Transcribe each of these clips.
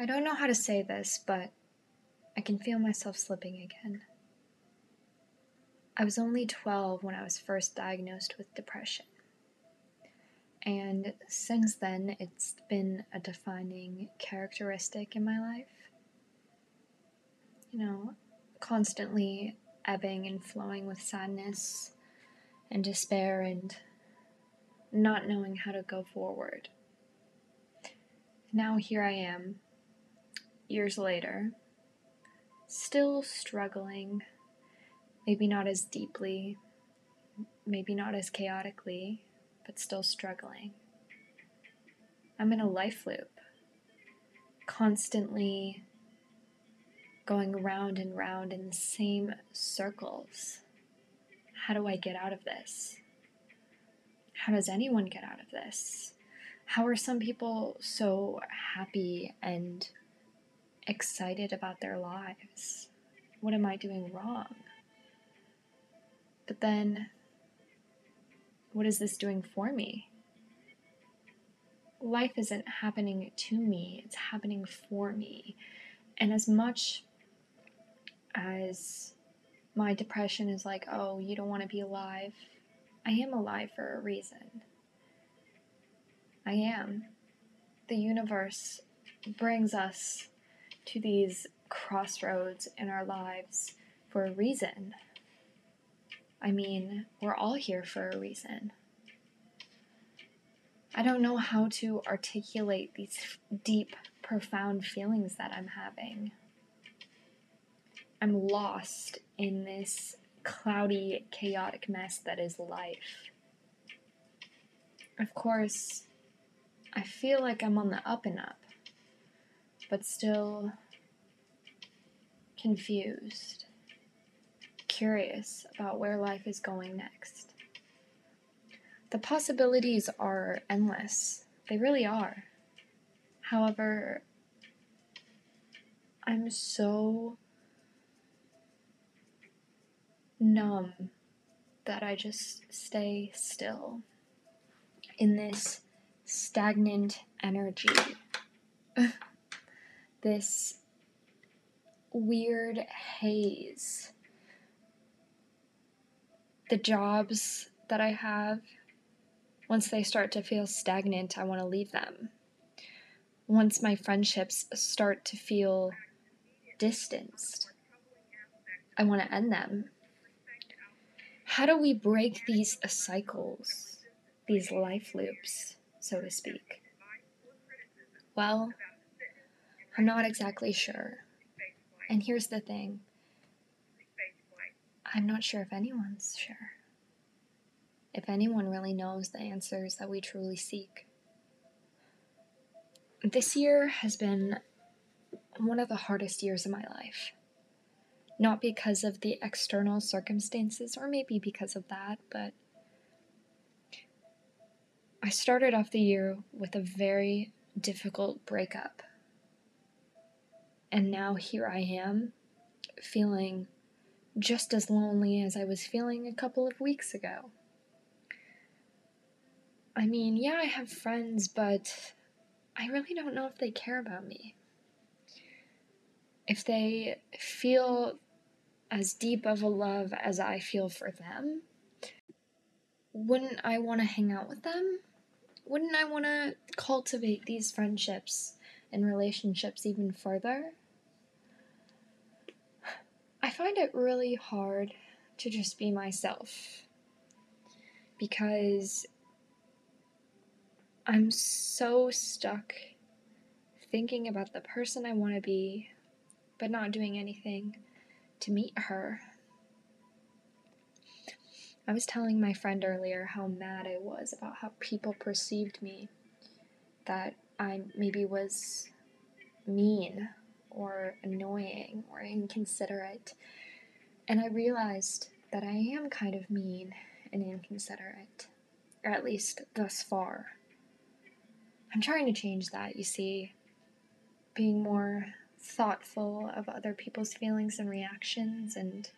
I don't know how to say this, but I can feel myself slipping again. I was only 12 when I was first diagnosed with depression. And since then, it's been a defining characteristic in my life. You know, constantly ebbing and flowing with sadness and despair and not knowing how to go forward. Now here I am, years later, still struggling, maybe not as deeply, maybe not as chaotically, but still struggling. I'm in a life loop, constantly going round and round in the same circles. How do I get out of this? How does anyone get out of this? How are some people so happy and excited about their lives? What am I doing wrong? But then, what is this doing for me? Life isn't happening to me, it's happening for me. And as much as my depression is like, oh, you don't want to be alive, I am alive for a reason. I am. The universe brings us to these crossroads in our lives for a reason. I mean, we're all here for a reason. I don't know how to articulate these deep, profound feelings that I'm having. I'm lost in this cloudy, chaotic mess that is life. Of course, I feel like I'm on the up and up, but still confused, curious about where life is going next. The possibilities are endless, they really are. However, I'm so numb that I just stay still in this stagnant energy. this weird haze. The jobs that I have, once they start to feel stagnant, I want to leave them. Once my friendships start to feel distanced, I want to end them. How do we break these cycles, these life loops? so to speak? Well, I'm not exactly sure. And here's the thing I'm not sure if anyone's sure. If anyone really knows the answers that we truly seek. This year has been one of the hardest years of my life. Not because of the external circumstances, or maybe because of that, but I started off the year with a very difficult breakup. And now here I am, feeling just as lonely as I was feeling a couple of weeks ago. I mean, yeah, I have friends, but I really don't know if they care about me. If they feel as deep of a love as I feel for them, wouldn't I want to hang out with them? wouldn't I want to cultivate these friendships and relationships even further? I find it really hard to just be myself because I'm so stuck thinking about the person I want to be, but not doing anything to meet her. I was telling my friend earlier how mad I was about how people perceived me. That I maybe was mean or annoying or inconsiderate. And I realized that I am kind of mean and inconsiderate, or at least thus far. I'm trying to change that, you see, being more thoughtful of other people's feelings and reactions and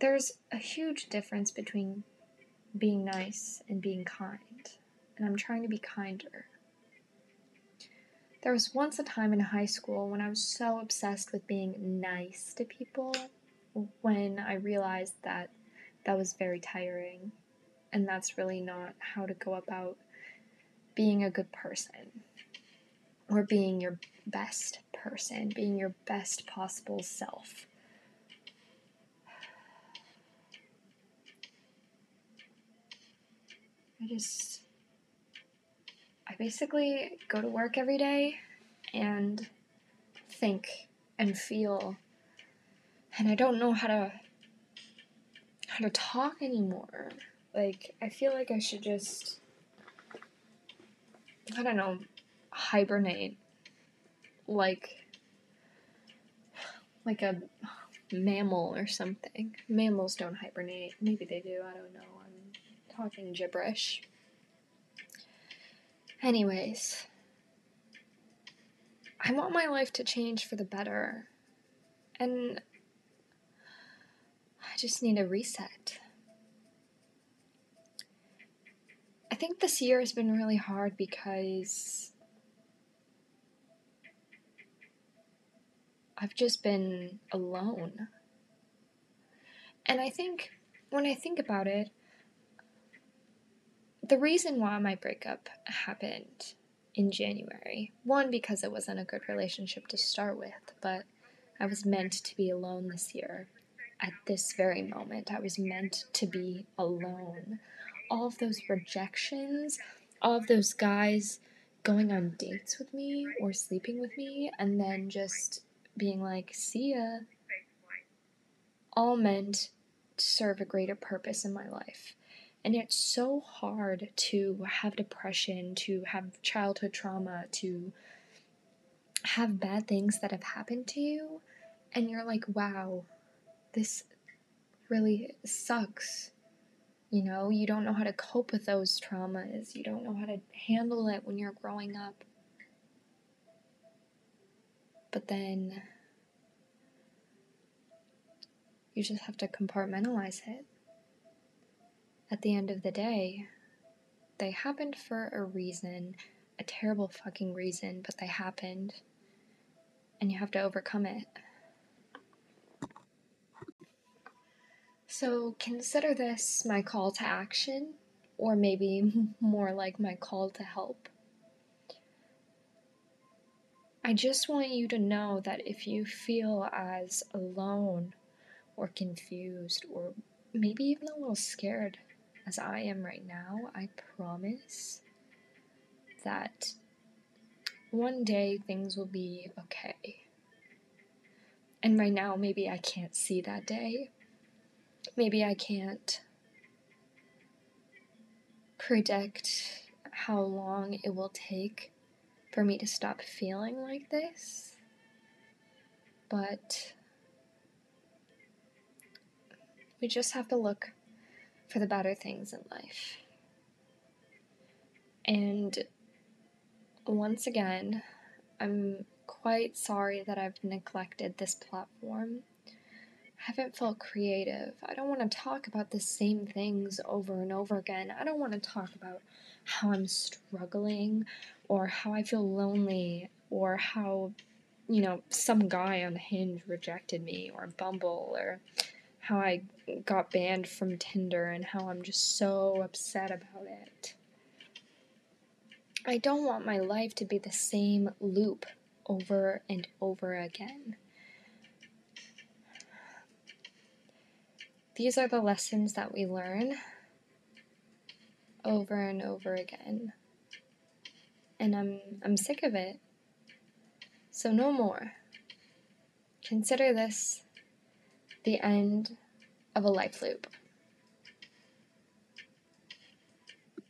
there's a huge difference between being nice and being kind, and I'm trying to be kinder. There was once a time in high school when I was so obsessed with being nice to people when I realized that that was very tiring and that's really not how to go about being a good person or being your best person, being your best possible self. I just I basically go to work every day and think and feel and I don't know how to how to talk anymore. Like I feel like I should just I don't know, hibernate like like a mammal or something. Mammals don't hibernate. Maybe they do. I don't know. I'm talking gibberish. Anyways, I want my life to change for the better. And I just need a reset. I think this year has been really hard because I've just been alone. And I think when I think about it, the reason why my breakup happened in January, one, because it wasn't a good relationship to start with, but I was meant to be alone this year. At this very moment, I was meant to be alone. All of those rejections, all of those guys going on dates with me or sleeping with me, and then just being like, see ya, all meant to serve a greater purpose in my life. And it's so hard to have depression, to have childhood trauma, to have bad things that have happened to you. And you're like, wow, this really sucks. You know, you don't know how to cope with those traumas. You don't know how to handle it when you're growing up. But then you just have to compartmentalize it. At the end of the day, they happened for a reason, a terrible fucking reason, but they happened. And you have to overcome it. So consider this my call to action, or maybe more like my call to help. I just want you to know that if you feel as alone or confused or maybe even a little scared as I am right now, I promise that one day things will be okay. And right now, maybe I can't see that day. Maybe I can't predict how long it will take for me to stop feeling like this. But we just have to look for the better things in life. And once again, I'm quite sorry that I've neglected this platform. I haven't felt creative. I don't want to talk about the same things over and over again. I don't want to talk about how I'm struggling or how I feel lonely or how, you know, some guy on Hinge rejected me or Bumble or how I got banned from Tinder and how I'm just so upset about it. I don't want my life to be the same loop over and over again. These are the lessons that we learn over and over again. And I'm I'm sick of it. So no more. Consider this the end of a life loop.